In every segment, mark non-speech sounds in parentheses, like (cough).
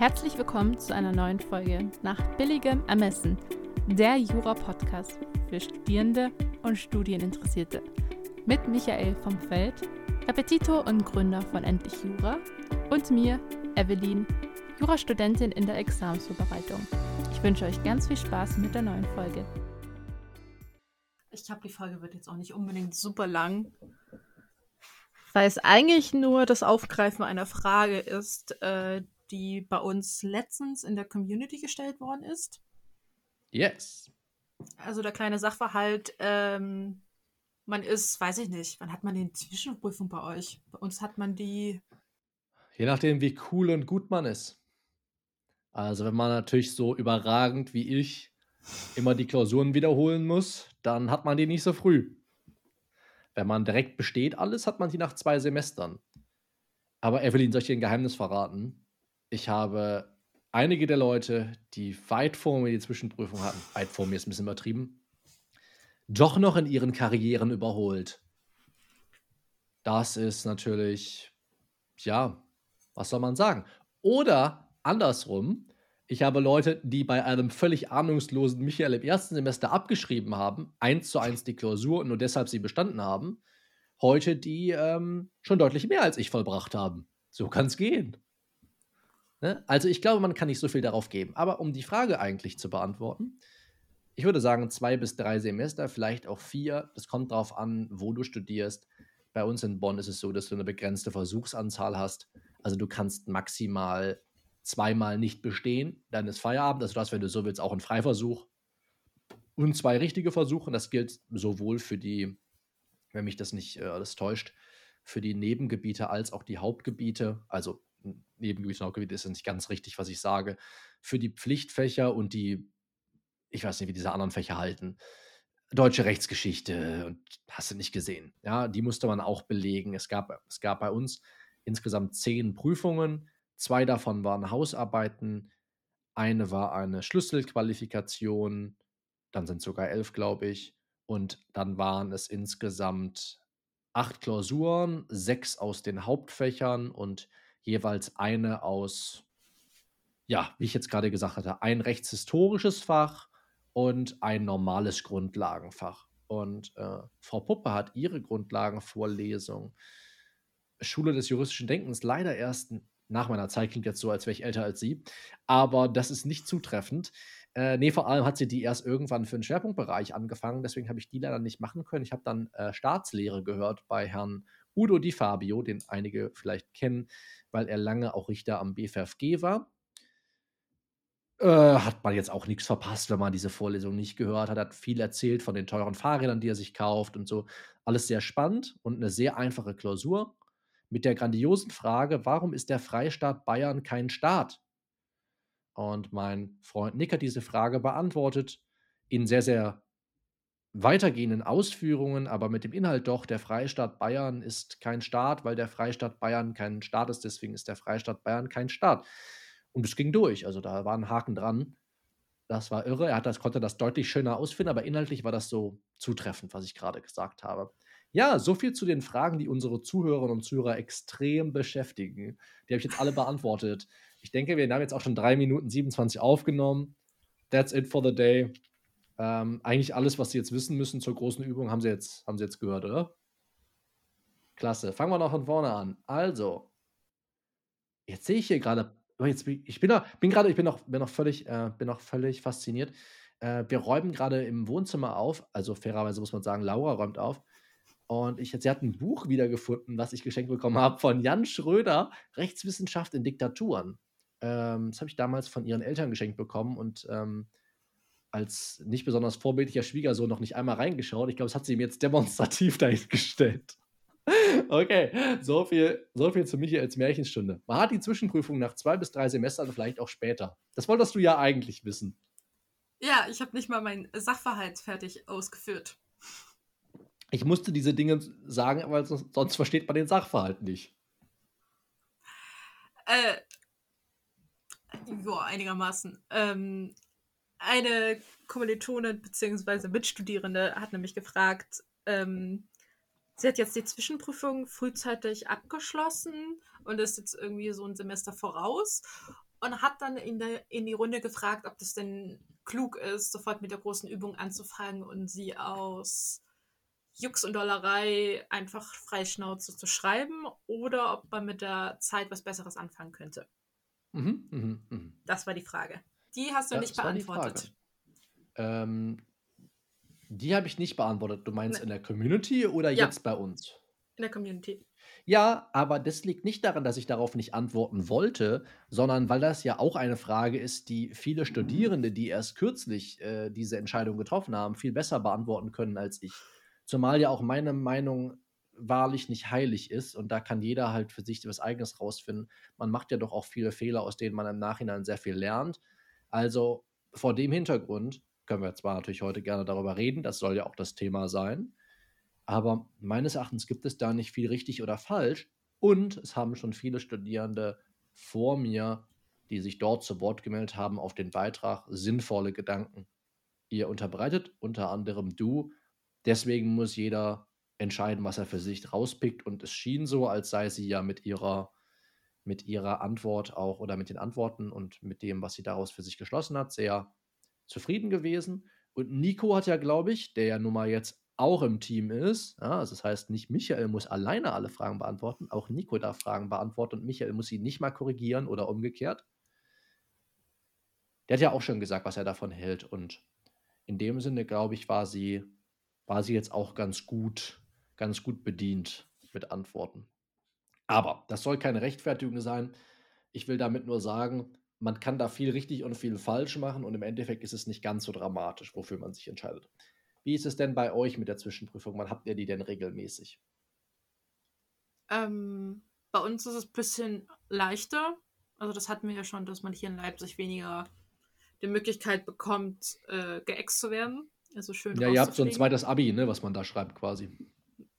Herzlich willkommen zu einer neuen Folge nach billigem Ermessen, der Jura-Podcast für Studierende und Studieninteressierte. Mit Michael vom Feld, Repetitor und Gründer von Endlich Jura und mir, Evelyn, Jurastudentin in der Examensvorbereitung. Ich wünsche euch ganz viel Spaß mit der neuen Folge. Ich glaube, die Folge wird jetzt auch nicht unbedingt super lang, weil es eigentlich nur das Aufgreifen einer Frage ist, äh, die bei uns letztens in der Community gestellt worden ist. Yes. Also der kleine Sachverhalt, ähm, man ist, weiß ich nicht, wann hat man die Zwischenprüfung bei euch? Bei uns hat man die. Je nachdem, wie cool und gut man ist. Also, wenn man natürlich so überragend wie ich immer die Klausuren wiederholen muss, dann hat man die nicht so früh. Wenn man direkt besteht alles, hat man die nach zwei Semestern. Aber Evelyn, soll ich dir ein Geheimnis verraten? Ich habe einige der Leute, die weit vor mir die Zwischenprüfung hatten, weit vor mir ist ein bisschen übertrieben, doch noch in ihren Karrieren überholt. Das ist natürlich, ja, was soll man sagen? Oder andersrum, ich habe Leute, die bei einem völlig ahnungslosen Michael im ersten Semester abgeschrieben haben, eins zu eins die Klausur und nur deshalb sie bestanden haben, heute die ähm, schon deutlich mehr als ich vollbracht haben. So kann es gehen. Ne? Also ich glaube, man kann nicht so viel darauf geben. Aber um die Frage eigentlich zu beantworten, ich würde sagen zwei bis drei Semester, vielleicht auch vier. Das kommt darauf an, wo du studierst. Bei uns in Bonn ist es so, dass du eine begrenzte Versuchsanzahl hast. Also du kannst maximal zweimal nicht bestehen, dann ist Feierabend. Also du hast, wenn du so willst, auch einen Freiversuch und zwei richtige Versuche. Das gilt sowohl für die, wenn mich das nicht äh, das täuscht, für die Nebengebiete als auch die Hauptgebiete. Also Nebengebiet und Hauptgebiet ist nicht ganz richtig, was ich sage, für die Pflichtfächer und die, ich weiß nicht, wie diese anderen Fächer halten. Deutsche Rechtsgeschichte und hast du nicht gesehen. Ja, die musste man auch belegen. Es gab, es gab bei uns insgesamt zehn Prüfungen. Zwei davon waren Hausarbeiten. Eine war eine Schlüsselqualifikation. Dann sind sogar elf, glaube ich. Und dann waren es insgesamt acht Klausuren, sechs aus den Hauptfächern und jeweils eine aus, ja, wie ich jetzt gerade gesagt hatte, ein rechtshistorisches Fach und ein normales Grundlagenfach. Und äh, Frau Puppe hat ihre Grundlagenvorlesung Schule des juristischen Denkens leider erst nach meiner Zeit, klingt jetzt so, als wäre ich älter als sie, aber das ist nicht zutreffend. Äh, nee, vor allem hat sie die erst irgendwann für einen Schwerpunktbereich angefangen, deswegen habe ich die leider nicht machen können. Ich habe dann äh, Staatslehre gehört bei Herrn Udo Di Fabio, den einige vielleicht kennen, weil er lange auch Richter am BFFG war. Äh, hat man jetzt auch nichts verpasst, wenn man diese Vorlesung nicht gehört hat. Hat viel erzählt von den teuren Fahrrädern, die er sich kauft und so. Alles sehr spannend und eine sehr einfache Klausur mit der grandiosen Frage, warum ist der Freistaat Bayern kein Staat? Und mein Freund Nick hat diese Frage beantwortet in sehr, sehr weitergehenden Ausführungen, aber mit dem Inhalt doch, der Freistaat Bayern ist kein Staat, weil der Freistaat Bayern kein Staat ist, deswegen ist der Freistaat Bayern kein Staat. Und es ging durch, also da war ein Haken dran. Das war irre, er hat das, konnte das deutlich schöner ausfinden, aber inhaltlich war das so zutreffend, was ich gerade gesagt habe. Ja, so viel zu den Fragen, die unsere Zuhörerinnen und Zuhörer extrem beschäftigen. Die habe ich jetzt alle beantwortet. Ich denke, wir haben jetzt auch schon 3 Minuten 27 aufgenommen. That's it for the day. Ähm, eigentlich alles, was Sie jetzt wissen müssen zur großen Übung, haben Sie jetzt, haben Sie jetzt gehört, oder? Klasse. Fangen wir noch von vorne an. Also, jetzt sehe ich hier gerade, oh, jetzt, ich bin, noch, bin gerade, ich bin noch, bin noch völlig, äh, bin noch völlig fasziniert. Äh, wir räumen gerade im Wohnzimmer auf, also fairerweise muss man sagen, Laura räumt auf. Und ich, sie hat ein Buch wiedergefunden, was ich geschenkt bekommen habe von Jan Schröder, Rechtswissenschaft in Diktaturen. Ähm, das habe ich damals von ihren Eltern geschenkt bekommen und ähm, als nicht besonders vorbildlicher Schwiegersohn noch nicht einmal reingeschaut. Ich glaube, das hat sie ihm jetzt demonstrativ (laughs) dahingestellt. Okay, so viel, so viel zu Michaels Märchenstunde. Man hat die Zwischenprüfung nach zwei bis drei Semestern, vielleicht auch später. Das wolltest du ja eigentlich wissen. Ja, ich habe nicht mal mein Sachverhalt fertig ausgeführt. Ich musste diese Dinge sagen, weil sonst, sonst versteht man den Sachverhalt nicht. Äh, ja, einigermaßen. Ähm, eine Kommilitonin bzw. Mitstudierende hat nämlich gefragt, ähm, sie hat jetzt die Zwischenprüfung frühzeitig abgeschlossen und ist jetzt irgendwie so ein Semester voraus. und hat dann in, der, in die Runde gefragt, ob das denn klug ist, sofort mit der großen Übung anzufangen und sie aus Jux und Dollerei einfach freischnauze zu schreiben oder ob man mit der Zeit was Besseres anfangen könnte. Mhm, mhm, mhm. Das war die Frage. Die hast du Ja, nicht das war die beantwortet. Ähm, die habe ich nicht beantwortet. Du meinst Nee. in der Community oder Ja. jetzt bei uns? In der Community. Ja, aber das liegt nicht daran, dass ich darauf nicht antworten wollte, sondern weil das ja auch eine Frage ist, die viele Studierende, die erst kürzlich äh, diese Entscheidung getroffen haben, viel besser beantworten können als ich. Zumal ja auch meine Meinung wahrlich nicht heilig ist und da kann jeder halt für sich was Eigenes rausfinden. Man macht ja doch auch viele Fehler, aus denen man im Nachhinein sehr viel lernt. Also vor dem Hintergrund können wir zwar natürlich heute gerne darüber reden, das soll ja auch das Thema sein. Aber meines Erachtens gibt es da nicht viel richtig oder falsch. Und es haben schon viele Studierende vor mir, die sich dort zu Wort gemeldet haben, auf den Beitrag sinnvolle Gedanken ihr unterbreitet, unter anderem du. Deswegen muss jeder entscheiden, was er für sich rauspickt. Und es schien so, als sei sie ja mit ihrer, mit ihrer Antwort auch oder mit den Antworten und mit dem, was sie daraus für sich geschlossen hat, sehr zufrieden gewesen. Und Nico hat ja, glaube ich, der ja nun mal jetzt auch im Team ist, ja, also das heißt, nicht Michael muss alleine alle Fragen beantworten, auch Nico darf Fragen beantworten und Michael muss sie nicht mal korrigieren oder umgekehrt. Der hat ja auch schon gesagt, was er davon hält und in dem Sinne, glaube ich, war sie, war sie jetzt auch ganz gut, ganz gut bedient mit Antworten. Aber das soll keine Rechtfertigung sein. Ich will damit nur sagen, man kann da viel richtig und viel falsch machen und im Endeffekt ist es nicht ganz so dramatisch, wofür man sich entscheidet. Wie ist es denn bei euch mit der Zwischenprüfung? Wann habt ihr die denn regelmäßig? Ähm, bei uns ist es ein bisschen leichter. Also das hatten wir ja schon, dass man hier in Leipzig weniger die Möglichkeit bekommt, äh, geäxt zu werden. Also schön Ja, ihr habt so ein zweites Abi, ne, was man da schreibt quasi.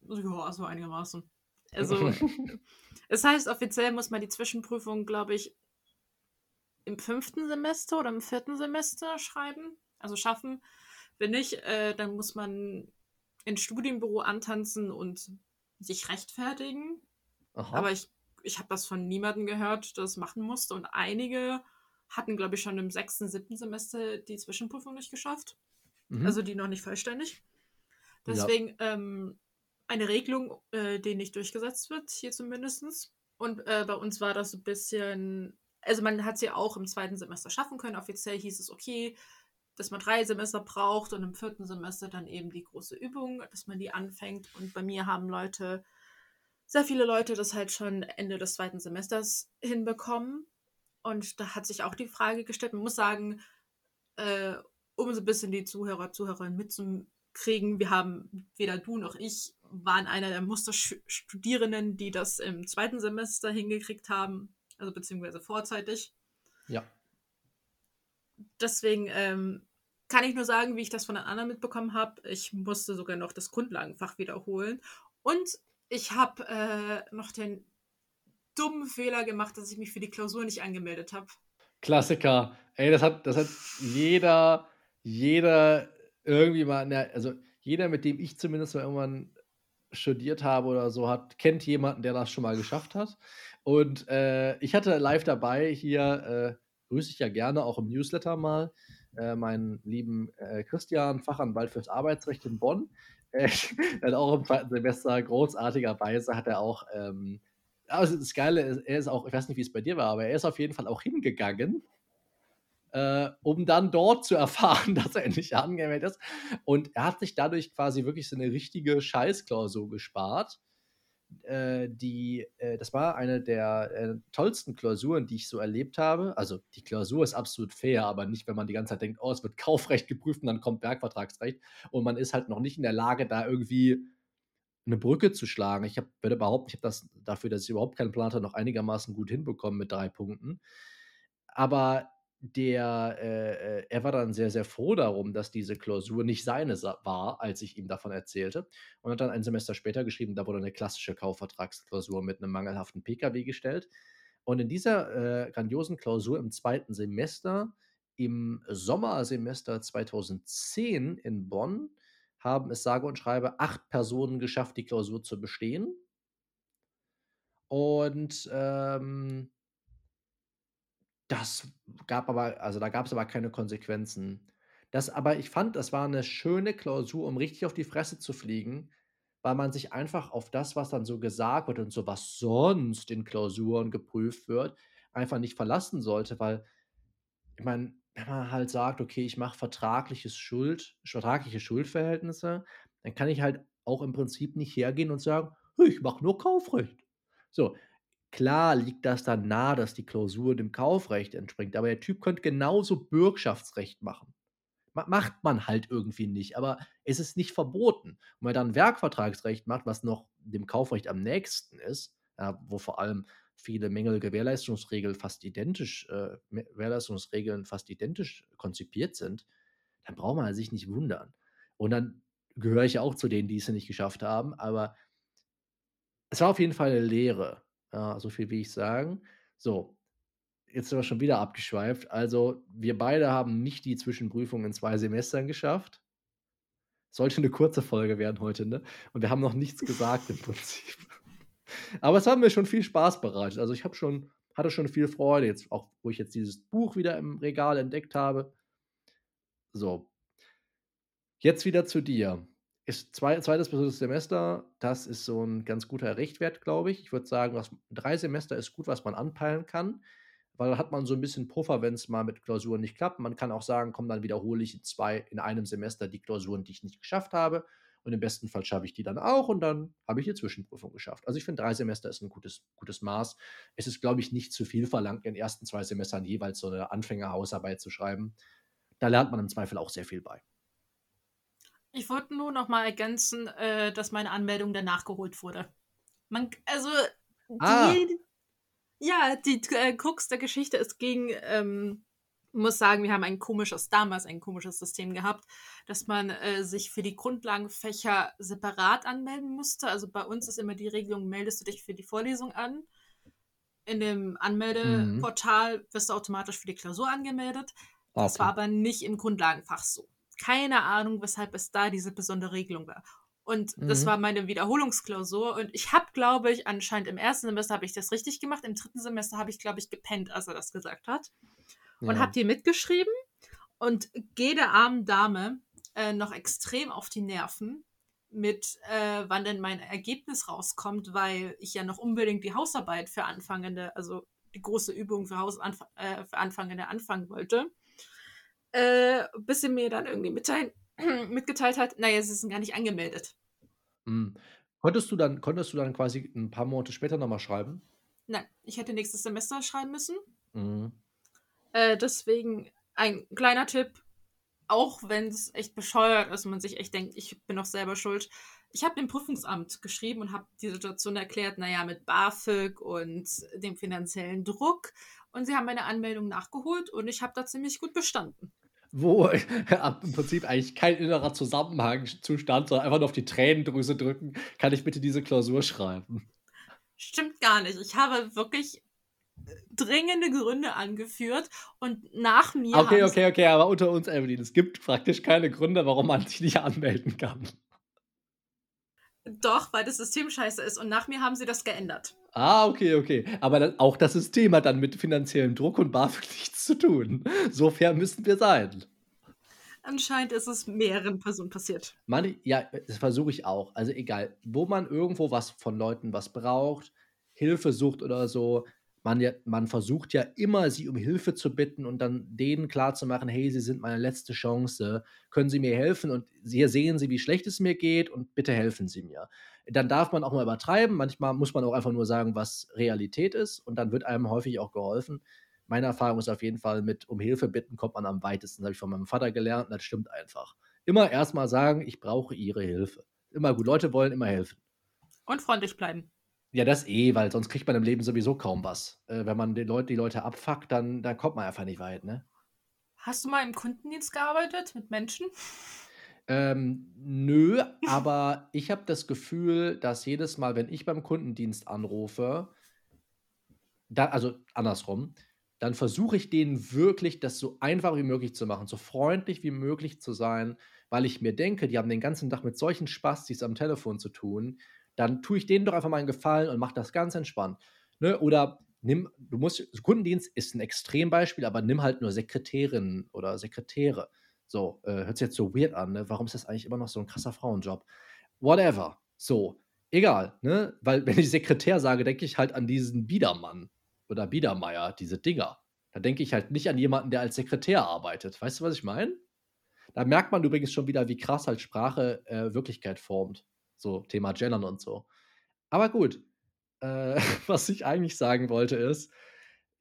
Ja, so einigermaßen. Also, (laughs) es heißt, offiziell muss man die Zwischenprüfung, glaube ich, im fünften Semester oder im vierten Semester schreiben, also schaffen. Wenn nicht, äh, dann muss man ins Studienbüro antanzen und sich rechtfertigen. Aha. Aber ich, ich habe das von niemandem gehört, der das machen musste. Und einige hatten, glaube ich, schon im sechsten, siebten Semester die Zwischenprüfung nicht geschafft. Mhm. Also die noch nicht vollständig. Ja. Deswegen ähm, eine Regelung, äh, die nicht durchgesetzt wird, hier zumindest. Und äh, bei uns war das so ein bisschen, also man hat sie auch im zweiten Semester schaffen können. Offiziell hieß es okay, dass man drei Semester braucht und im vierten Semester dann eben die große Übung, dass man die anfängt. Und bei mir haben Leute, sehr viele Leute das halt schon Ende des zweiten Semesters hinbekommen. Und da hat sich auch die Frage gestellt, man muss sagen, äh, um so ein bisschen die Zuhörer, Zuhörerinnen mitzukriegen, wir haben, weder du noch ich, waren einer der Musterstudierenden, die das im zweiten Semester hingekriegt haben, also beziehungsweise vorzeitig. ja. Deswegen ähm, kann ich nur sagen, wie ich das von den anderen mitbekommen habe. Ich musste sogar noch das Grundlagenfach wiederholen. Und ich habe äh, noch den dummen Fehler gemacht, dass ich mich für die Klausur nicht angemeldet habe. Klassiker. Ey, das hat, das hat jeder, jeder irgendwie mal, also jeder, mit dem ich zumindest mal irgendwann studiert habe oder so, hat, kennt jemanden, der das schon mal geschafft hat. Und äh, ich hatte live dabei hier, äh, grüße ich ja gerne auch im Newsletter mal, äh, meinen lieben äh, Christian, Fachanwalt fürs Arbeitsrecht in Bonn. Äh, (laughs) hat auch im zweiten Semester großartigerweise hat er auch ähm, also das Geile ist, er ist auch, ich weiß nicht, wie es bei dir war, aber er ist auf jeden Fall auch hingegangen, äh, um dann dort zu erfahren, (laughs) dass er nicht angemeldet ist. Und er hat sich dadurch quasi wirklich so eine richtige Scheißklausur gespart. Äh, die, äh, das war eine der äh, tollsten Klausuren, die ich so erlebt habe. Also die Klausur ist absolut fair, aber nicht, wenn man die ganze Zeit denkt, oh, es wird Kaufrecht geprüft und dann kommt Werkvertragsrecht und man ist halt noch nicht in der Lage, da irgendwie eine Brücke zu schlagen. Ich würde behaupten, ich habe das dafür, dass ich überhaupt keinen Plan hatte, noch einigermaßen gut hinbekommen mit drei Punkten. Aber der, äh, äh, er war dann sehr, sehr froh darum, dass diese Klausur nicht seine war, als ich ihm davon erzählte. Und hat dann ein Semester später geschrieben, da wurde eine klassische Kaufvertragsklausur mit einem mangelhaften PKW gestellt. Und in dieser äh, grandiosen Klausur im zweiten Semester, im Sommersemester 2010 in Bonn, haben es sage und schreibe acht Personen geschafft, die Klausur zu bestehen. Und ähm, Das gab aber, also da gab es aber keine Konsequenzen. Das aber ich fand, das war eine schöne Klausur, um richtig auf die Fresse zu fliegen, weil man sich einfach auf das, was dann so gesagt wird und so, was sonst in Klausuren geprüft wird, einfach nicht verlassen sollte, weil ich meine, wenn man halt sagt: „Okay, ich mache vertragliches Schuld vertragliche Schuldverhältnisse“, dann kann ich halt auch im Prinzip nicht hergehen und sagen: „Ich mache nur Kaufrecht.“ So, klar liegt das dann nahe, dass die Klausur dem Kaufrecht entspringt, aber der Typ könnte genauso Bürgschaftsrecht machen. Ma macht man halt irgendwie nicht, aber es ist nicht verboten. Und wenn man dann Werkvertragsrecht macht, was noch dem Kaufrecht am nächsten ist, ja, wo vor allem viele Mängel Gewährleistungsregeln fast identisch äh, Gewährleistungsregeln fast identisch konzipiert sind, dann braucht man sich nicht wundern. Und dann gehöre ich auch zu denen, die es nicht geschafft haben, aber es war auf jeden Fall eine Lehre. Ja, so viel wie ich sagen. So, jetzt sind wir schon wieder abgeschweift. Also, wir beide haben nicht die Zwischenprüfung in zwei Semestern geschafft. Sollte eine kurze Folge werden heute, ne? Und wir haben noch nichts gesagt im (laughs) Prinzip. Aber es hat mir schon viel Spaß bereitet. Also, ich habe schon hatte schon viel Freude jetzt, auch wo ich jetzt dieses Buch wieder im Regal entdeckt habe. So. Jetzt wieder zu dir. Ist zwei, zweites bis drittes Semester, das ist so ein ganz guter Richtwert, glaube ich. Ich würde sagen, was, drei Semester ist gut, was man anpeilen kann weil dann hat man so ein bisschen Puffer, wenn es mal mit Klausuren nicht klappt. Man kann auch sagen: „Komm, dann wiederhole ich in zwei in einem Semester die Klausuren, die ich nicht geschafft habe und im besten Fall schaffe ich die dann auch und dann habe ich die Zwischenprüfung geschafft.“ Also, ich finde, drei Semester ist ein gutes gutes Maß. Es ist, glaube ich, nicht zu viel verlangt, in den ersten zwei Semestern jeweils so eine Anfängerhausarbeit zu schreiben. Da lernt man im Zweifel auch sehr viel bei. Ich wollte nur noch mal ergänzen, äh, dass meine Anmeldung dann nachgeholt wurde. Man also, Ah. die ja, die äh, Krux der Geschichte ist gegen, ähm, muss sagen, wir haben ein komisches, damals ein komisches System gehabt, dass man äh, sich für die Grundlagenfächer separat anmelden musste. Also bei uns ist immer die Regelung, meldest du dich für die Vorlesung an. In dem Mhm. Anmeldeportal wirst du automatisch für die Klausur angemeldet. Ah, Das war okay. aber nicht im Grundlagenfach so. Keine Ahnung, weshalb es da diese besondere Regelung war. Und das Mhm. war meine Wiederholungsklausur. Und ich habe, glaube ich, anscheinend im ersten Semester habe ich das richtig gemacht. Im dritten Semester habe ich, glaube ich, gepennt, als er das gesagt hat. Und Ja. habe die mitgeschrieben und gehe der armen Dame äh, noch extrem auf die Nerven mit, äh, wann denn mein Ergebnis rauskommt, weil ich ja noch unbedingt die Hausarbeit für Anfangende, also die große Übung für, Haus äh, für Anfangende anfangen wollte. Äh, bis sie mir dann irgendwie mitteilen, (clears throat) mitgeteilt hat, naja, sie sind gar nicht angemeldet. Mhm. Konntest du dann konntest du dann quasi ein paar Monate später noch mal schreiben? Nein, ich hätte nächstes Semester schreiben müssen. Mhm. Äh, deswegen ein kleiner Tipp, auch wenn es echt bescheuert ist man sich echt denkt, ich bin doch selber schuld. Ich habe dem Prüfungsamt geschrieben und habe die Situation erklärt, naja, mit BAföG und dem finanziellen Druck. Und sie haben meine Anmeldung nachgeholt und ich habe da ziemlich gut bestanden. Wo (laughs) im Prinzip eigentlich kein innerer Zusammenhang zustand, sondern einfach nur auf die Tränendrüse drücken: „Kann ich bitte diese Klausur schreiben?“ Stimmt gar nicht. Ich habe wirklich dringende Gründe angeführt und nach mir Okay, okay, okay, aber unter uns, Evelyn, es gibt praktisch keine Gründe, warum man sich nicht anmelden kann. doch, weil das System scheiße ist und nach mir haben sie das geändert. Ah, okay, okay. Aber dann auch das System hat dann mit finanziellem Druck und BAföG (laughs) nichts zu tun. So fair müssen wir sein. Anscheinend ist es mehreren Personen passiert. Manche, ja, das versuche ich auch. Also egal, wo man irgendwo was von Leuten was braucht, Hilfe sucht oder so, man, ja, man versucht ja immer, sie um Hilfe zu bitten und dann denen klarzumachen, hey, sie sind meine letzte Chance, können sie mir helfen und hier sehen sie, wie schlecht es mir geht und bitte helfen sie mir. Dann darf man auch mal übertreiben, manchmal muss man auch einfach nur sagen, was Realität ist und dann wird einem häufig auch geholfen. Meine Erfahrung ist auf jeden Fall, mit um Hilfe bitten kommt man am weitesten. Das habe ich von meinem Vater gelernt und das stimmt einfach. Immer erstmal sagen, ich brauche ihre Hilfe. Immer gut, Leute wollen immer helfen. Und freundlich bleiben. Ja, das eh, weil sonst kriegt man im Leben sowieso kaum was. Äh, wenn man die Leute, die Leute abfuckt, dann, dann kommt man einfach nicht weit, ne? Hast du mal im Kundendienst gearbeitet mit Menschen? Ähm, nö, aber ich habe das Gefühl, dass jedes Mal, wenn ich beim Kundendienst anrufe, da, also andersrum, dann versuche ich denen wirklich, das so einfach wie möglich zu machen, so freundlich wie möglich zu sein, weil ich mir denke, die haben den ganzen Tag mit solchen Spastis am Telefon zu tun, dann tue ich denen doch einfach mal einen Gefallen und mache das ganz entspannt. Ne? Oder nimm, du musst, Kundendienst ist ein Extrembeispiel, aber nimm halt nur Sekretärinnen oder Sekretäre. So, äh, hört sich jetzt so weird an, ne? Warum ist das eigentlich immer noch so ein krasser Frauenjob? Whatever. So, egal, ne? Weil, (laughs) wenn ich Sekretär sage, denke ich halt an diesen Biedermann oder Biedermeier, diese Dinger. Da denke ich halt nicht an jemanden, der als Sekretär arbeitet. Weißt du, was ich meine? Da merkt man übrigens schon wieder, wie krass halt Sprache äh, Wirklichkeit formt. So, Thema Gendern und so. Aber gut, äh, (laughs) was ich eigentlich sagen wollte ist,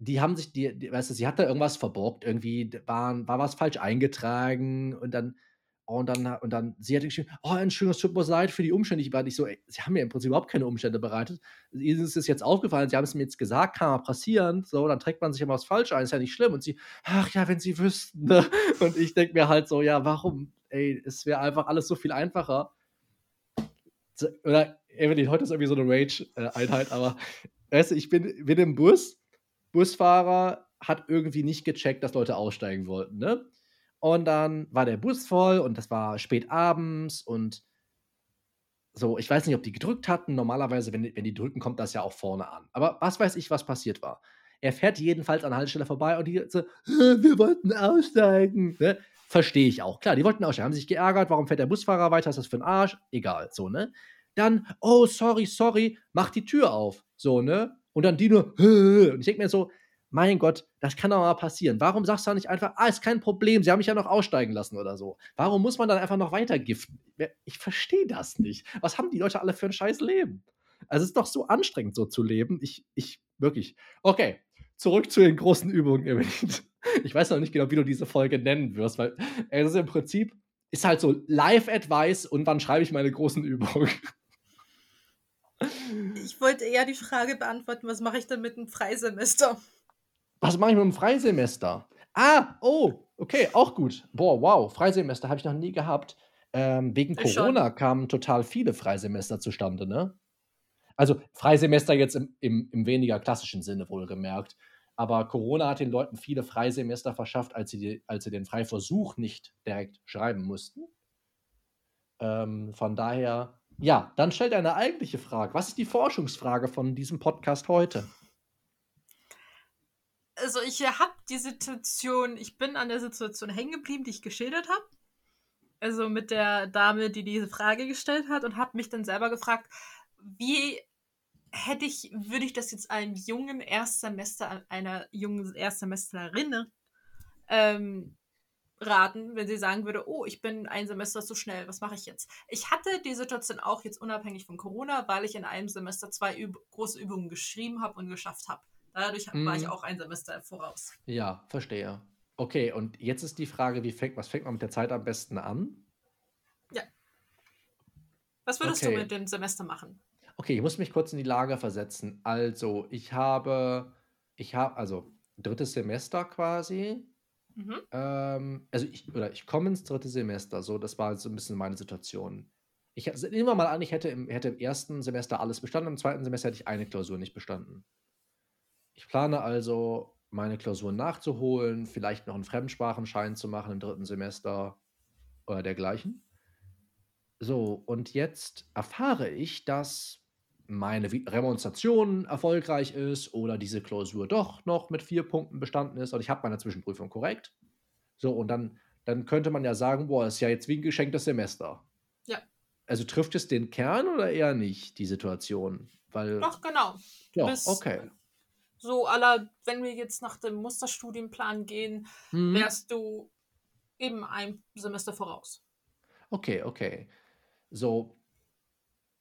die haben sich, die, die, weißt du, sie hat da irgendwas verborgt, irgendwie war, war was falsch eingetragen und dann, und dann, und dann, sie hat geschrieben, oh, Entschuldigung, es tut mir leid für die Umstände. Ich war nicht so, ey, sie haben mir im Prinzip überhaupt keine Umstände bereitet. Ihnen ist es jetzt aufgefallen, sie haben es mir jetzt gesagt, kann mal passieren, so, dann trägt man sich immer was falsch ein, ist ja nicht schlimm. Und sie, ach ja, wenn sie wüssten, ne? (laughs) Und ich denke mir halt so, ja, warum? Ey, es wäre einfach alles so viel einfacher. Oder, Evelyn, heute ist irgendwie so eine Rage-Einheit, aber, weißt du, ich bin, bin im Bus, Busfahrer hat irgendwie nicht gecheckt, dass Leute aussteigen wollten, ne? Und dann war der Bus voll und das war spät abends und so, ich weiß nicht, ob die gedrückt hatten. Normalerweise, wenn, wenn die drücken, kommt das ja auch vorne an. Aber was weiß ich, was passiert war. Er fährt jedenfalls an der Haltestelle vorbei und die so, wir wollten aussteigen. Ne? Verstehe ich auch. Klar, die wollten aussteigen, haben sich geärgert, warum fährt der Busfahrer weiter, ist das für ein Arsch? Egal, so, ne? Dann, oh, sorry, sorry, mach die Tür auf. So, ne? Und dann die nur, (laughs) und ich denke mir so, mein Gott, das kann doch mal passieren. Warum sagst du nicht einfach, ah, ist kein Problem, sie haben mich ja noch aussteigen lassen oder so? Warum muss man dann einfach noch weiter giften? Ich verstehe das nicht. Was haben die Leute alle für ein scheiß Leben? Also es ist doch so anstrengend, so zu leben. Ich, ich, wirklich. Okay, zurück zu den großen Übungen. (laughs) Ich weiß noch nicht genau, wie du diese Folge nennen wirst, weil es ist im Prinzip, ist halt so Live-Advice und wann schreibe ich meine großen Übungen. (laughs) Ich wollte eher die Frage beantworten, was mache ich denn mit einem Freisemester? Was mache ich mit dem Freisemester? Ah, oh, okay, auch gut. Boah, wow, Freisemester habe ich noch nie gehabt. Ähm, wegen ich Corona schon. kamen total viele Freisemester zustande, ne? Also Freisemester jetzt im, im, im weniger klassischen Sinne wohlgemerkt. Aber Corona hat den Leuten viele Freisemester verschafft, als sie, die, als sie den Freiversuch nicht direkt schreiben mussten. Ähm, von daher, ja, dann stellt eine eigentliche Frage. Was ist die Forschungsfrage von diesem Podcast heute? also ich habe die Situation, ich bin an der Situation hängen geblieben, die ich geschildert habe. Also mit der Dame, die diese Frage gestellt hat und habe mich dann selber gefragt, wie hätte ich, würde ich das jetzt einem jungen Erstsemester, einer jungen Erstsemesterin ähm, raten, wenn sie sagen würde, oh, ich bin ein Semester zu schnell, was mache ich jetzt? Ich hatte die Situation auch jetzt unabhängig von Corona, weil ich in einem Semester zwei Üb große Übungen geschrieben habe und geschafft habe. Dadurch mhm. war ich mhm. auch ein Semester voraus. Ja, verstehe. Okay, und jetzt ist die Frage, wie fängt, was fängt man mit der Zeit am besten an? Ja. Was würdest okay. du mit dem Semester machen? Okay, ich muss mich kurz in die Lage versetzen. Also, ich habe, ich habe, also drittes Semester quasi. Mhm. Ähm, also ich, oder ich komme ins dritte Semester, so, das war so ein bisschen meine Situation. Ich nehmen wir mal an, ich hätte im, hätte im ersten Semester alles bestanden, im zweiten Semester hätte ich eine Klausur nicht bestanden. Ich plane also, meine Klausuren nachzuholen, vielleicht noch einen Fremdsprachenschein zu machen im dritten Semester oder dergleichen. So, und jetzt erfahre ich, dass meine Remonstration erfolgreich ist oder diese Klausur doch noch mit vier Punkten bestanden ist und ich habe meine Zwischenprüfung korrekt. So, und dann, dann könnte man ja sagen, boah, ist ja jetzt wie ein geschenktes Semester. Ja. Also trifft es den Kern oder eher nicht, die Situation? Weil, Doch, genau. Ja, okay. So aller, wenn wir jetzt nach dem Musterstudienplan gehen, mhm. wärst du eben ein Semester voraus. Okay, okay. So,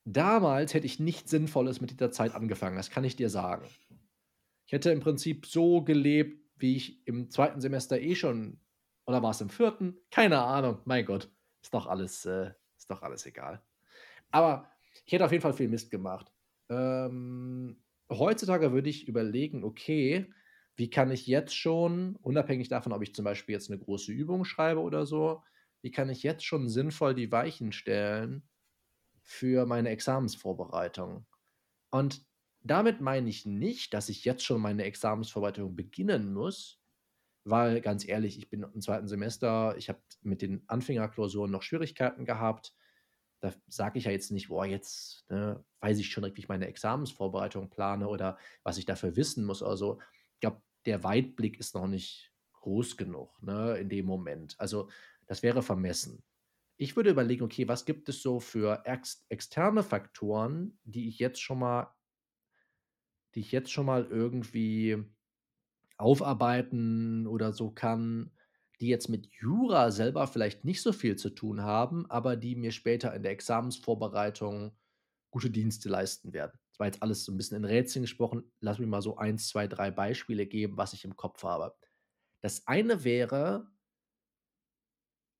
damals hätte ich nichts Sinnvolles mit dieser Zeit angefangen, das kann ich dir sagen. Ich hätte im Prinzip so gelebt, wie ich im zweiten Semester eh schon, oder war es im vierten? Keine Ahnung, mein Gott, ist doch alles, äh, ist doch alles egal. Aber ich hätte auf jeden Fall viel Mist gemacht. Ähm, heutzutage würde ich überlegen, okay, wie kann ich jetzt schon, unabhängig davon, ob ich zum Beispiel jetzt eine große Übung schreibe oder so, wie kann ich jetzt schon sinnvoll die Weichen stellen für meine Examensvorbereitung? Und damit meine ich nicht, dass ich jetzt schon meine Examensvorbereitung beginnen muss, weil ganz ehrlich, ich bin im zweiten Semester, ich habe mit den Anfängerklausuren noch Schwierigkeiten gehabt. Da sage ich ja jetzt nicht, boah, jetzt ne, weiß ich schon, wie ich meine Examensvorbereitung plane oder was ich dafür wissen muss. Also, ich glaube, der Weitblick ist noch nicht groß genug ne, in dem Moment. Also, das wäre vermessen. Ich würde überlegen, okay, was gibt es so für ex externe Faktoren, die ich jetzt schon mal die ich jetzt schon mal irgendwie aufarbeiten oder so kann, die jetzt mit Jura selber vielleicht nicht so viel zu tun haben, aber die mir später in der Examensvorbereitung gute Dienste leisten werden. Das war jetzt alles so ein bisschen in Rätseln gesprochen. Lass mich mal so eins, zwei, drei Beispiele geben, was ich im Kopf habe. Das eine wäre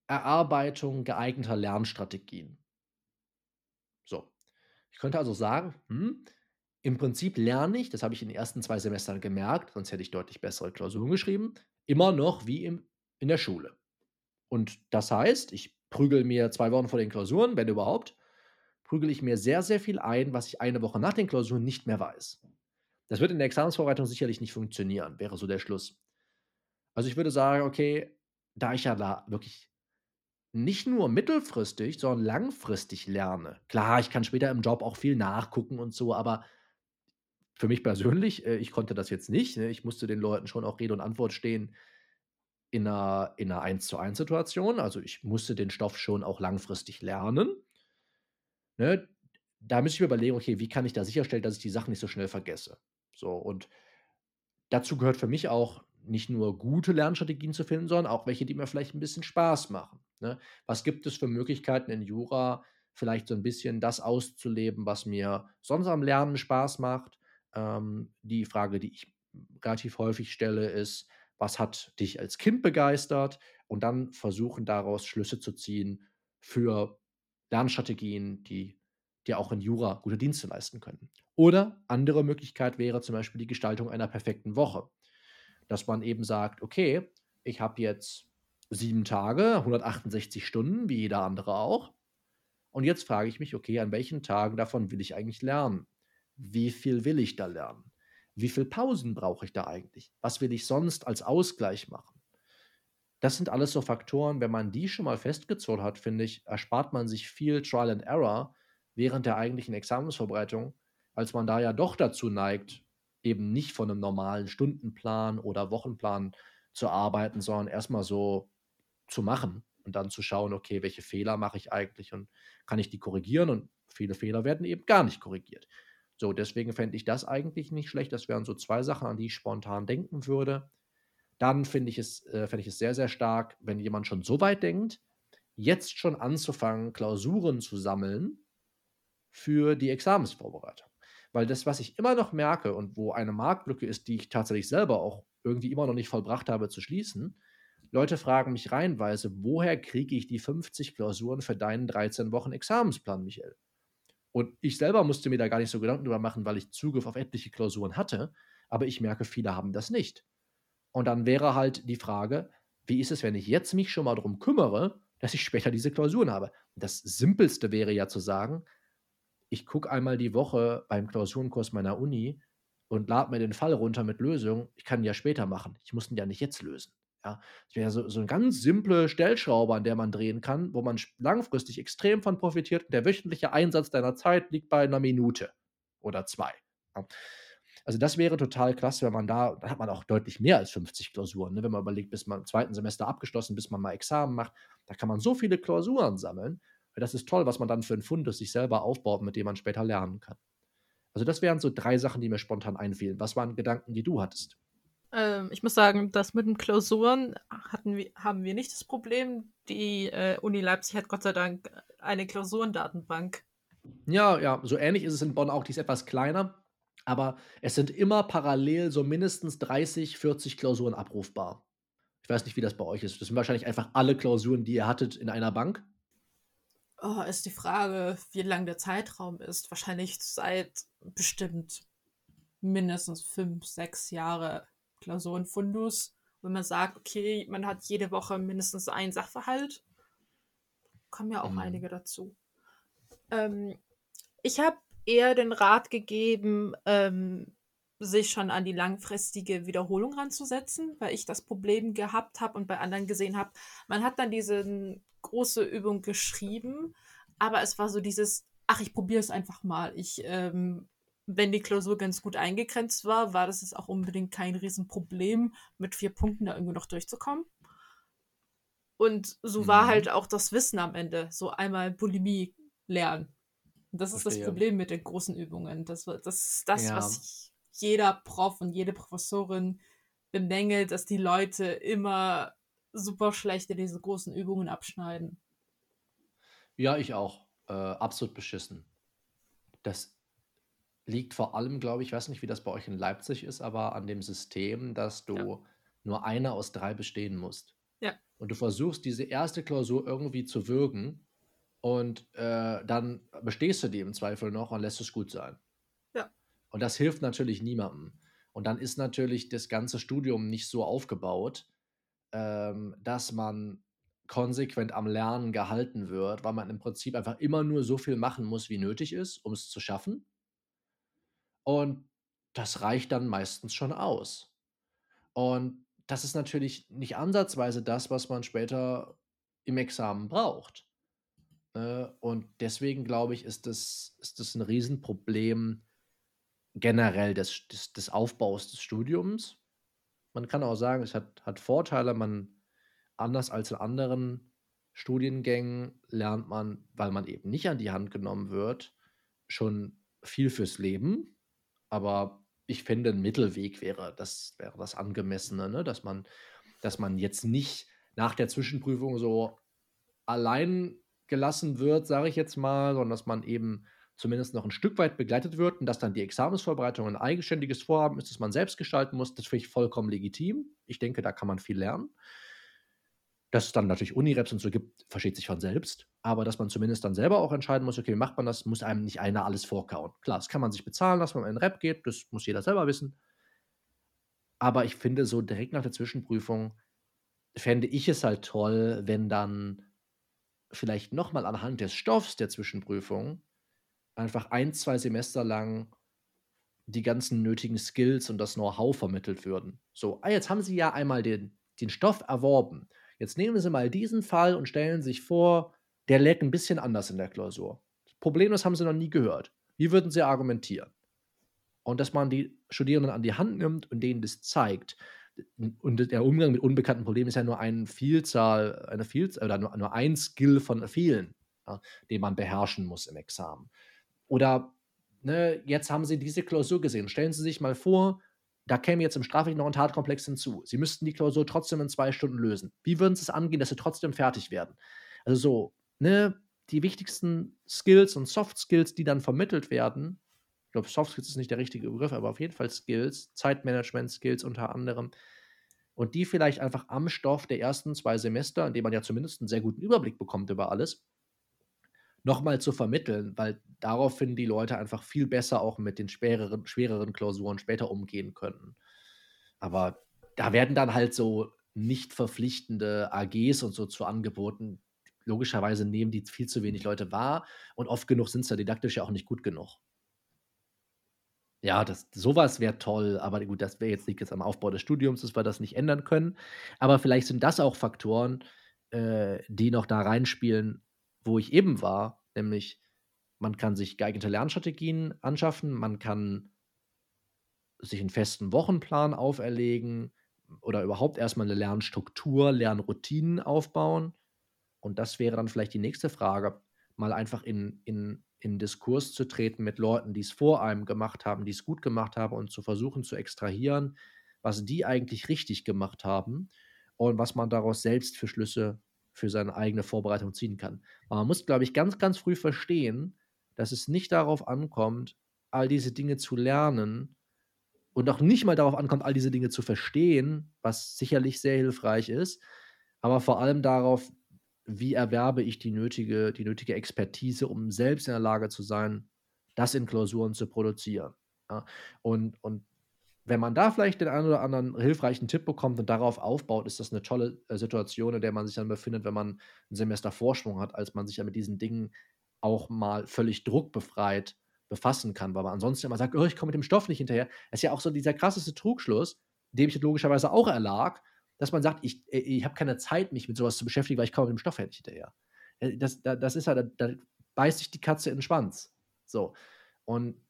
Erarbeitung geeigneter Lernstrategien. So. Ich könnte also sagen, hm, im Prinzip lerne ich, das habe ich in den ersten zwei Semestern gemerkt, sonst hätte ich deutlich bessere Klausuren geschrieben, immer noch wie im, in der Schule. Und das heißt, ich prügel mir zwei Wochen vor den Klausuren, wenn überhaupt, prügel ich mir sehr, sehr viel ein, was ich eine Woche nach den Klausuren nicht mehr weiß. Das wird in der Examensvorbereitung sicherlich nicht funktionieren, wäre so der Schluss. Also ich würde sagen, okay, da ich ja da wirklich nicht nur mittelfristig, sondern langfristig lerne. Klar, ich kann später im Job auch viel nachgucken und so, aber für mich persönlich, äh, ich konnte das jetzt nicht. Ne? Ich musste den Leuten schon auch Rede und Antwort stehen in einer, in einer 1 zu 1 Situation. Also ich musste den Stoff schon auch langfristig lernen. Ne? Da müsste ich mir überlegen, okay, wie kann ich da sicherstellen, dass ich die Sachen nicht so schnell vergesse. So, und dazu gehört für mich auch nicht nur gute Lernstrategien zu finden, sondern auch welche, die mir vielleicht ein bisschen Spaß machen. Ne? Was gibt es für Möglichkeiten in Jura, vielleicht so ein bisschen das auszuleben, was mir sonst am Lernen Spaß macht? Ähm, die Frage, die ich relativ häufig stelle, ist, was hat dich als Kind begeistert? Und dann versuchen daraus Schlüsse zu ziehen für Lernstrategien, die dir auch in Jura gute Dienste leisten können. Oder andere Möglichkeit wäre zum Beispiel die Gestaltung einer perfekten Woche. Dass man eben sagt, okay, ich habe jetzt sieben Tage, 168 Stunden, wie jeder andere auch. Und jetzt frage ich mich, okay, an welchen Tagen davon will ich eigentlich lernen? Wie viel will ich da lernen? Wie viele Pausen brauche ich da eigentlich? Was will ich sonst als Ausgleich machen? Das sind alles so Faktoren, wenn man die schon mal festgezogen hat, finde ich, erspart man sich viel Trial and Error während der eigentlichen Examensvorbereitung, als man da ja doch dazu neigt, eben nicht von einem normalen Stundenplan oder Wochenplan zu arbeiten, sondern erstmal so zu machen und dann zu schauen, okay, welche Fehler mache ich eigentlich und kann ich die korrigieren und viele Fehler werden eben gar nicht korrigiert. So, deswegen fände ich das eigentlich nicht schlecht. Das wären so zwei Sachen, an die ich spontan denken würde. Dann finde ich es, äh, fände ich es sehr, sehr stark, wenn jemand schon so weit denkt, jetzt schon anzufangen, Klausuren zu sammeln für die Examensvorbereitung. Weil das, was ich immer noch merke und wo eine Marktlücke ist, die ich tatsächlich selber auch irgendwie immer noch nicht vollbracht habe zu schließen, Leute fragen mich reihenweise, woher kriege ich die 50 Klausuren für deinen 13 Wochen Examensplan, Michael? Und ich selber musste mir da gar nicht so Gedanken drüber machen, weil ich Zugriff auf etliche Klausuren hatte. Aber ich merke, viele haben das nicht. Und dann wäre halt die Frage, wie ist es, wenn ich jetzt mich schon mal darum kümmere, dass ich später diese Klausuren habe? Das Simpelste wäre ja zu sagen, ich gucke einmal die Woche beim Klausurenkurs meiner Uni und lade mir den Fall runter mit Lösung. Ich kann ihn ja später machen. Ich muss ihn ja nicht jetzt lösen. Ja, das wäre so, so eine ganz simple Stellschraube, an der man drehen kann, wo man langfristig extrem von profitiert. Der wöchentliche Einsatz deiner Zeit liegt bei einer Minute oder zwei. Ja. Also das wäre total klasse, wenn man da, da hat man auch deutlich mehr als 50 Klausuren. Ne? Wenn man überlegt, bis man im zweiten Semester abgeschlossen, bis man mal Examen macht, da kann man so viele Klausuren sammeln. Das ist toll, was man dann für ein Fundus sich selber aufbaut, mit dem man später lernen kann. Also das wären so drei Sachen, die mir spontan einfielen. Was waren Gedanken, die du hattest? Ähm, ich muss sagen, das mit den Klausuren hatten wir, haben wir nicht das Problem. Die äh, Uni Leipzig hat Gott sei Dank eine Klausurendatenbank. Ja, ja, so ähnlich ist es in Bonn auch. Die ist etwas kleiner, aber es sind immer parallel so mindestens 30, 40 Klausuren abrufbar. Ich weiß nicht, wie das bei euch ist. Das sind wahrscheinlich einfach alle Klausuren, die ihr hattet in einer Bank. Oh, ist die Frage, wie lang der Zeitraum ist. Wahrscheinlich seit bestimmt mindestens fünf, sechs Jahre Klausurenfundus, wenn man sagt, okay, man hat jede Woche mindestens einen Sachverhalt, kommen ja auch mhm. einige dazu. Ähm, ich habe eher den Rat gegeben, ähm, sich schon an die langfristige Wiederholung ranzusetzen, weil ich das Problem gehabt habe und bei anderen gesehen habe, man hat dann diese große Übung geschrieben, aber es war so dieses, ach, ich probiere es einfach mal. Ich, ähm, wenn die Klausur ganz gut eingegrenzt war, war das auch unbedingt kein Riesenproblem, mit vier Punkten da irgendwo noch durchzukommen. Und so mhm. war halt auch das Wissen am Ende. So einmal Bulimie lernen. Und das Verstehe. ist das Problem mit den großen Übungen. Das, das ist das, ja. was jeder Prof und jede Professorin bemängelt, dass die Leute immer super schlecht in diese großen Übungen abschneiden. Ja, ich auch. Äh, absolut beschissen. Das liegt vor allem, glaube ich, ich weiß nicht, wie das bei euch in Leipzig ist, aber an dem System, dass du ja. nur eine aus drei bestehen musst. Ja. Und du versuchst, diese erste Klausur irgendwie zu würgen und äh, dann bestehst du die im Zweifel noch und lässt es gut sein. Ja. Und das hilft natürlich niemandem. Und dann ist natürlich das ganze Studium nicht so aufgebaut, ähm, dass man konsequent am Lernen gehalten wird, weil man im Prinzip einfach immer nur so viel machen muss, wie nötig ist, um es zu schaffen. Und das reicht dann meistens schon aus. Und das ist natürlich nicht ansatzweise das, was man später im Examen braucht. Äh, und deswegen glaube ich, ist das, ist das ein Riesenproblem generell des, des, des Aufbaus des Studiums. Man kann auch sagen, es hat, hat Vorteile. Man anders als in anderen Studiengängen lernt man, weil man eben nicht an die Hand genommen wird, schon viel fürs Leben. Aber ich finde, ein Mittelweg wäre das, wäre das Angemessene, ne? dass, man, dass man jetzt nicht nach der Zwischenprüfung so allein gelassen wird, sage ich jetzt mal, sondern dass man eben zumindest noch ein Stück weit begleitet wird und dass dann die Examensvorbereitung ein eigenständiges Vorhaben ist, das man selbst gestalten muss, das finde ich vollkommen legitim. Ich denke, da kann man viel lernen. Dass es dann natürlich Unireps und so gibt, versteht sich von selbst. Aber dass man zumindest dann selber auch entscheiden muss, okay, wie macht man das, muss einem nicht einer alles vorkauen. Klar, das kann man sich bezahlen, dass man in Rep geht, das muss jeder selber wissen. Aber ich finde, so direkt nach der Zwischenprüfung fände ich es halt toll, wenn dann vielleicht nochmal anhand des Stoffs der Zwischenprüfung einfach ein, zwei Semester lang die ganzen nötigen Skills und das Know-how vermittelt würden. So, ah, jetzt haben Sie ja einmal den, den Stoff erworben. Jetzt nehmen Sie mal diesen Fall und stellen sich vor, der lädt ein bisschen anders in der Klausur. Problem, das haben Sie noch nie gehört. Wie würden Sie argumentieren? Und dass man die Studierenden an die Hand nimmt und denen das zeigt. Und der Umgang mit unbekannten Problemen ist ja nur eine Vielzahl, eine Vielzahl oder nur, nur ein Skill von vielen, ja, den man beherrschen muss im Examen. Oder ne, jetzt haben Sie diese Klausur gesehen. Stellen Sie sich mal vor, da käme jetzt im Strafrecht noch ein Tatkomplex hinzu. Sie müssten die Klausur trotzdem in zwei Stunden lösen. Wie würden Sie es angehen, dass Sie trotzdem fertig werden? Also so, ne, die wichtigsten Skills und Soft Skills, die dann vermittelt werden, ich glaube, Soft Skills ist nicht der richtige Begriff, aber auf jeden Fall Skills, Zeitmanagement Skills unter anderem, und die vielleicht einfach am Stoff der ersten zwei Semester, in dem man ja zumindest einen sehr guten Überblick bekommt über alles, nochmal zu vermitteln, weil darauf finden die Leute einfach viel besser auch mit den schwereren, schwereren Klausuren später umgehen können. Aber da werden dann halt so nicht verpflichtende AGs und so zu angeboten. Logischerweise nehmen die viel zu wenig Leute wahr und oft genug sind es ja didaktisch ja auch nicht gut genug. Ja, das, sowas wäre toll, aber gut, das wäre jetzt liegt jetzt am Aufbau des Studiums, dass wir das nicht ändern können. Aber vielleicht sind das auch Faktoren, äh, die noch da reinspielen, wo ich eben war, nämlich man kann sich geeignete Lernstrategien anschaffen, man kann sich einen festen Wochenplan auferlegen oder überhaupt erstmal eine Lernstruktur, Lernroutinen aufbauen. Und das wäre dann vielleicht die nächste Frage, mal einfach in, in, in Diskurs zu treten mit Leuten, die es vor einem gemacht haben, die es gut gemacht haben und zu versuchen zu extrahieren, was die eigentlich richtig gemacht haben und was man daraus selbst für Schlüsse für seine eigene Vorbereitung ziehen kann. Man muss, glaube ich, ganz, ganz früh verstehen, dass es nicht darauf ankommt, all diese Dinge zu lernen und auch nicht mal darauf ankommt, all diese Dinge zu verstehen, was sicherlich sehr hilfreich ist, aber vor allem darauf, wie erwerbe ich die nötige, die nötige Expertise, um selbst in der Lage zu sein, das in Klausuren zu produzieren. Ja? Und, und wenn man da vielleicht den einen oder anderen hilfreichen Tipp bekommt und darauf aufbaut, ist das eine tolle äh, Situation, in der man sich dann befindet, wenn man ein Semester Vorsprung hat, als man sich ja mit diesen Dingen auch mal völlig druckbefreit befassen kann, weil man ansonsten immer sagt, oh, ich komme mit dem Stoff nicht hinterher. Das ist ja auch so dieser krasseste Trugschluss, dem ich logischerweise auch erlag, dass man sagt, ich, äh, ich habe keine Zeit, mich mit sowas zu beschäftigen, weil ich komme mit dem Stoff nicht hinterher. Äh, das, das ist ja, da, da beißt sich die Katze in den Schwanz. So. Und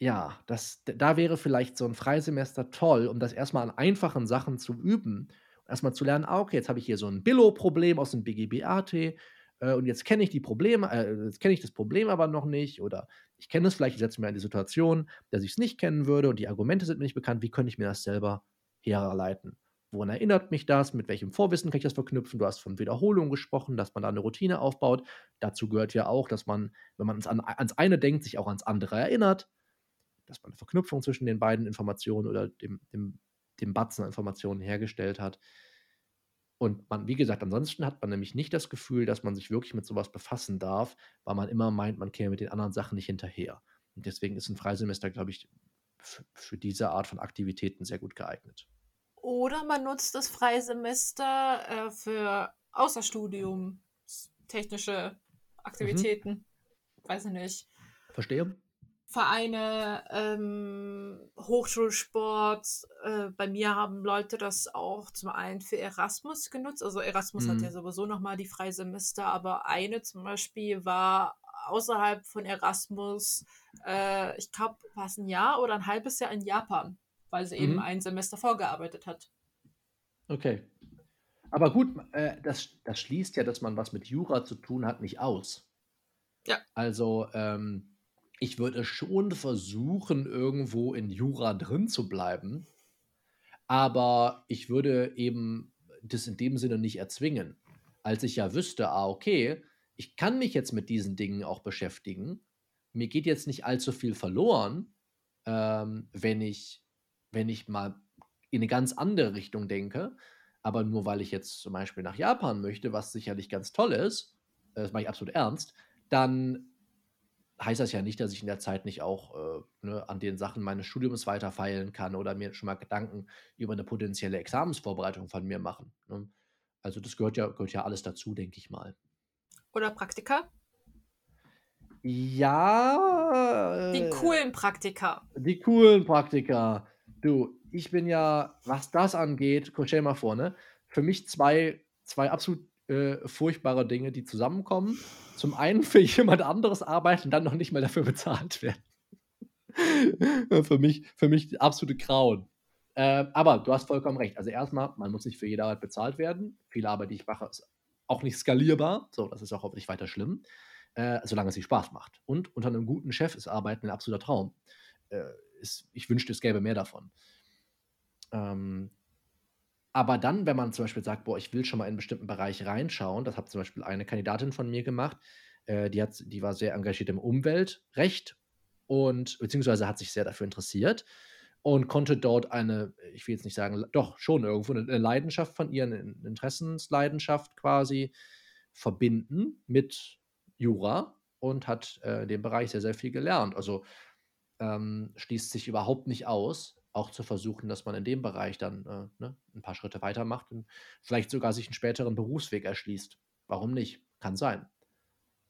ja, das, da wäre vielleicht so ein Freisemester toll, um das erstmal an einfachen Sachen zu üben. Erstmal zu lernen, ah, okay, jetzt habe ich hier so ein Billo-Problem aus dem BGBAT äh, und jetzt kenne ich die Probleme, äh, jetzt kenne ich das Problem aber noch nicht oder ich kenne es vielleicht, ich setze mich in die Situation, dass ich es nicht kennen würde und die Argumente sind mir nicht bekannt, wie könnte ich mir das selber herleiten? Woran erinnert mich das? Mit welchem Vorwissen kann ich das verknüpfen? Du hast von Wiederholung gesprochen, dass man da eine Routine aufbaut. Dazu gehört ja auch, dass man, wenn man ans, ans eine denkt, sich auch ans andere erinnert dass man eine Verknüpfung zwischen den beiden Informationen oder dem, dem, dem Batzen an Informationen hergestellt hat. Und man, wie gesagt, ansonsten hat man nämlich nicht das Gefühl, dass man sich wirklich mit sowas befassen darf, weil man immer meint, man käme mit den anderen Sachen nicht hinterher. Und deswegen ist ein Freisemester, glaube ich, für diese Art von Aktivitäten sehr gut geeignet. Oder man nutzt das Freisemester äh, für Außerstudium, technische mhm. Aktivitäten. Mhm. Weiß ich nicht. Verstehe. Vereine, ähm, Hochschulsport. Äh, bei mir haben Leute das auch zum einen für Erasmus genutzt. Also Erasmus mhm. hat ja sowieso nochmal die Freisemester, aber eine zum Beispiel war außerhalb von Erasmus, äh, ich glaube, war es ein Jahr oder ein halbes Jahr in Japan, weil sie mhm. eben ein Semester vorgearbeitet hat. Okay. Aber gut, äh, das, das schließt ja, dass man was mit Jura zu tun hat, nicht aus. Ja. Also, ähm, ich würde schon versuchen, irgendwo in Jura drin zu bleiben, aber ich würde eben das in dem Sinne nicht erzwingen. Als ich ja wüsste, ah, okay, ich kann mich jetzt mit diesen Dingen auch beschäftigen. Mir geht jetzt nicht allzu viel verloren, ähm, wenn, ich, wenn ich mal in eine ganz andere Richtung denke. Aber nur weil ich jetzt zum Beispiel nach Japan möchte, was sicherlich ganz toll ist, äh, das mache ich absolut ernst, dann heißt das ja nicht, dass ich in der Zeit nicht auch äh, ne, an den Sachen meines Studiums weiterfeilen kann oder mir schon mal Gedanken über eine potenzielle Examensvorbereitung von mir machen. Ne? Also das gehört ja, gehört ja alles dazu, denke ich mal. Oder Praktika? Ja. Die coolen Praktika. Die coolen Praktika. Du, ich bin ja, was das angeht, stell mal vor, ne? Für mich zwei, zwei absolut äh, furchtbare Dinge, die zusammenkommen. Zum einen für (laughs) jemand anderes arbeiten und dann noch nicht mal dafür bezahlt werden. (laughs) für, mich, für mich absolute Grauen. Äh, aber du hast vollkommen recht. Also erstmal, man muss nicht für jede Arbeit bezahlt werden. Viele Arbeit, die ich mache, ist auch nicht skalierbar. So, das ist auch hoffentlich weiter schlimm. Äh, solange es sich Spaß macht. Und unter einem guten Chef ist Arbeiten ein absoluter Traum. Äh, ist, ich wünschte, es gäbe mehr davon. Ähm, aber dann, wenn man zum Beispiel sagt, boah, ich will schon mal in einen bestimmten Bereich reinschauen, das hat zum Beispiel eine Kandidatin von mir gemacht, äh, die, hat, die war sehr engagiert im Umweltrecht und beziehungsweise hat sich sehr dafür interessiert und konnte dort eine, ich will jetzt nicht sagen, doch schon irgendwo eine Leidenschaft von ihr, eine Interessensleidenschaft quasi verbinden mit Jura und hat äh, in dem Bereich sehr, sehr viel gelernt. Also ähm, schließt sich überhaupt nicht aus, auch zu versuchen, dass man in dem Bereich dann äh, ne, ein paar Schritte weitermacht und vielleicht sogar sich einen späteren Berufsweg erschließt. Warum nicht? Kann sein.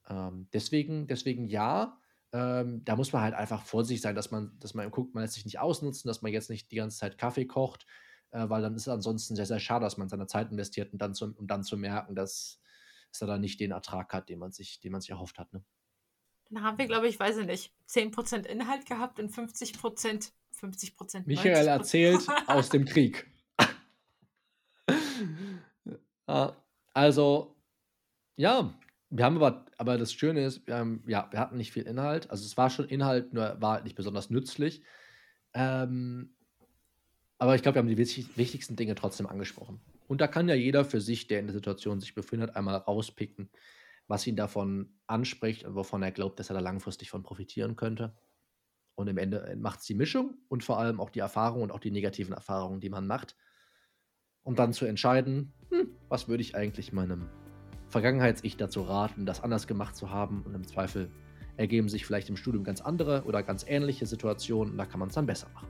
Ähm, deswegen, deswegen ja, ähm, da muss man halt einfach vorsichtig sein, dass man, dass man guckt, man lässt sich nicht ausnutzen, dass man jetzt nicht die ganze Zeit Kaffee kocht, äh, weil dann ist es ansonsten sehr, sehr schade, dass man seine Zeit investiert und dann zu, um dann zu merken, dass, er dann nicht den Ertrag hat, den man sich, den man sich erhofft hat. Ne? Dann haben wir, glaube ich, weiß ich nicht, 10% Inhalt gehabt und 50% 50 Prozent. Michael erzählt (laughs) aus dem Krieg. also, ja, wir haben aber, aber das Schöne ist, wir haben, ja, wir hatten nicht viel Inhalt. Also es war schon Inhalt, nur war halt nicht besonders nützlich. Ähm, aber ich glaube, wir haben die wichtig, wichtigsten Dinge trotzdem angesprochen. Und da kann ja jeder für sich, der in der Situation sich befindet, einmal rauspicken, was ihn davon anspricht und wovon er glaubt, dass er da langfristig von profitieren könnte. Und im Ende macht es die Mischung und vor allem auch die Erfahrung und auch die negativen Erfahrungen, die man macht. Um dann zu entscheiden, hm, was würde ich eigentlich meinem Vergangenheits-Ich dazu raten, das anders gemacht zu haben. Und im Zweifel ergeben sich vielleicht im Studium ganz andere oder ganz ähnliche Situationen und da kann man es dann besser machen.